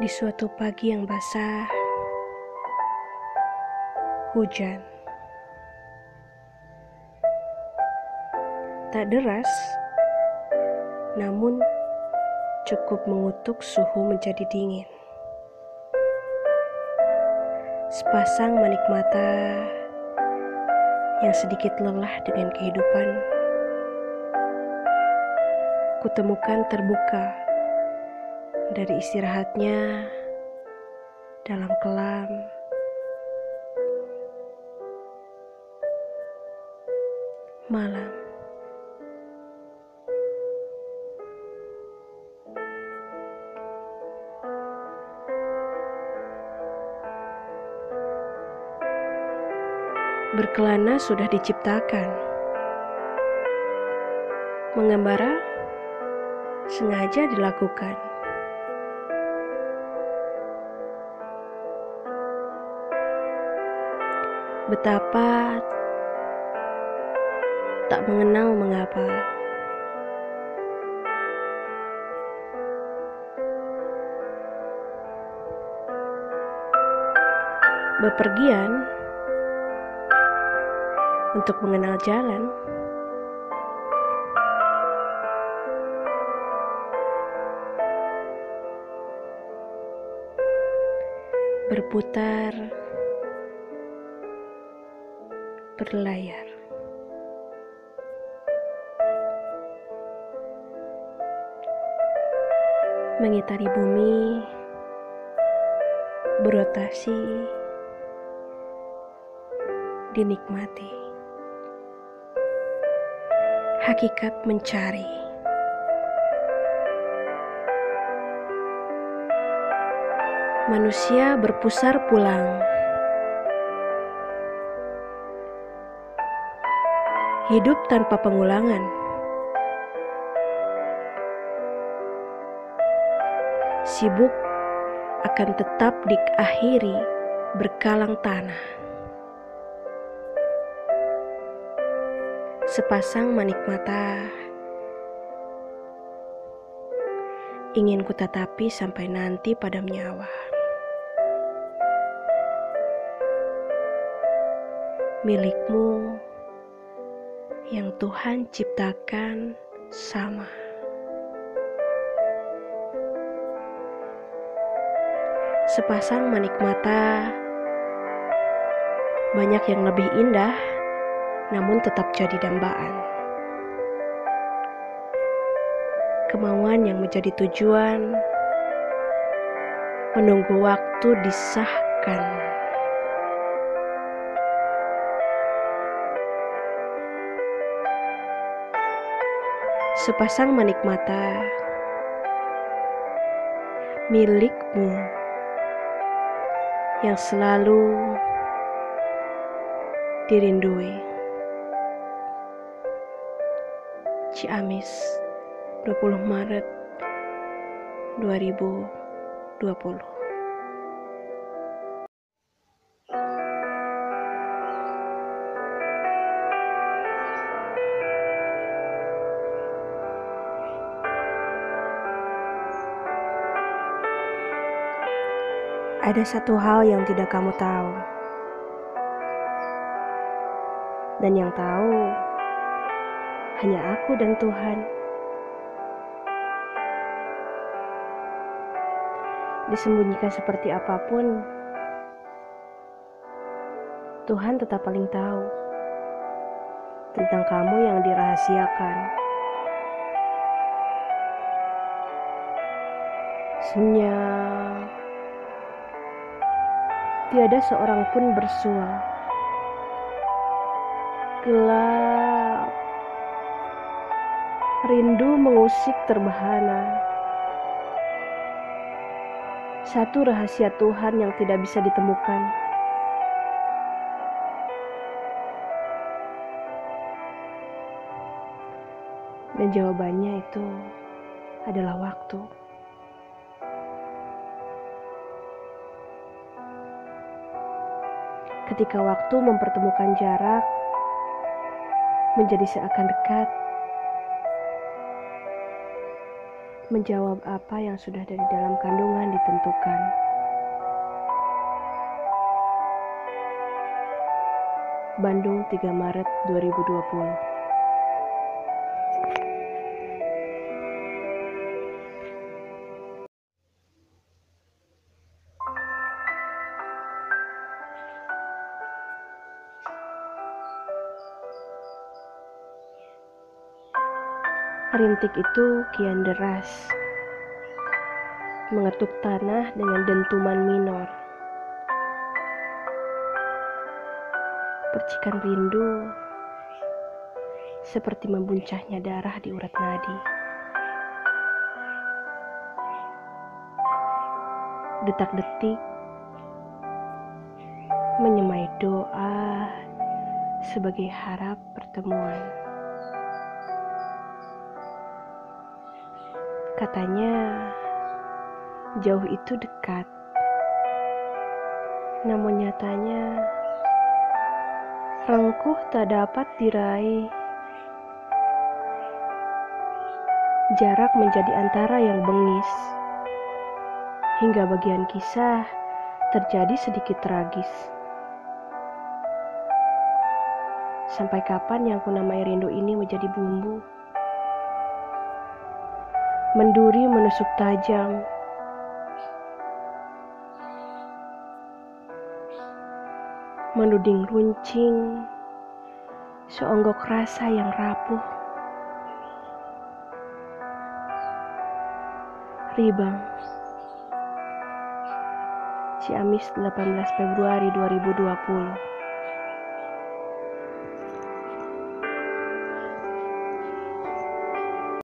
Di suatu pagi yang basah, hujan tak deras, namun cukup mengutuk suhu menjadi dingin. Sepasang manik mata yang sedikit lelah dengan kehidupan, kutemukan terbuka dari istirahatnya dalam kelam. Malam. Berkelana sudah diciptakan. Mengembara sengaja dilakukan. Betapa tak mengenal mengapa. Bepergian untuk mengenal jalan. Berputar, berlayar. Mengitari bumi, berotasi, dinikmati hakikat mencari. Manusia berpusar pulang. Hidup tanpa pengulangan. Sibuk akan tetap diakhiri berkalang tanah. sepasang manik mata. Ingin ku tatapi sampai nanti pada nyawa. Milikmu yang Tuhan ciptakan sama. Sepasang manik mata, banyak yang lebih indah namun tetap jadi dambaan. Kemauan yang menjadi tujuan menunggu waktu disahkan. Sepasang manik mata milikmu yang selalu dirindui. Ciamis 20 Maret 2020 Ada satu hal yang tidak kamu tahu, dan yang tahu hanya aku dan Tuhan. Disembunyikan seperti apa pun, Tuhan tetap paling tahu tentang kamu yang dirahasiakan. Senyap, tiada seorang pun bersua. Gelap, Rindu mengusik terbahana. Satu rahasia Tuhan yang tidak bisa ditemukan. Dan jawabannya itu adalah waktu. Ketika waktu mempertemukan jarak menjadi seakan dekat, menjawab apa yang sudah dari dalam kandungan ditentukan. Bandung 3 Maret 2020 Rintik itu kian deras, mengetuk tanah dengan dentuman minor. Percikan rindu seperti membuncahnya darah di urat nadi. Detak-detik menyemai doa sebagai harap pertemuan. Katanya, jauh itu dekat, namun nyatanya rengkuh tak dapat diraih. Jarak menjadi antara yang bengis, hingga bagian kisah terjadi sedikit tragis. Sampai kapan yang kunamai rindu ini menjadi bumbu? Menduri menusuk tajam. Menuding runcing, seonggok rasa yang rapuh. Ribang Ciamis 18 Februari 2020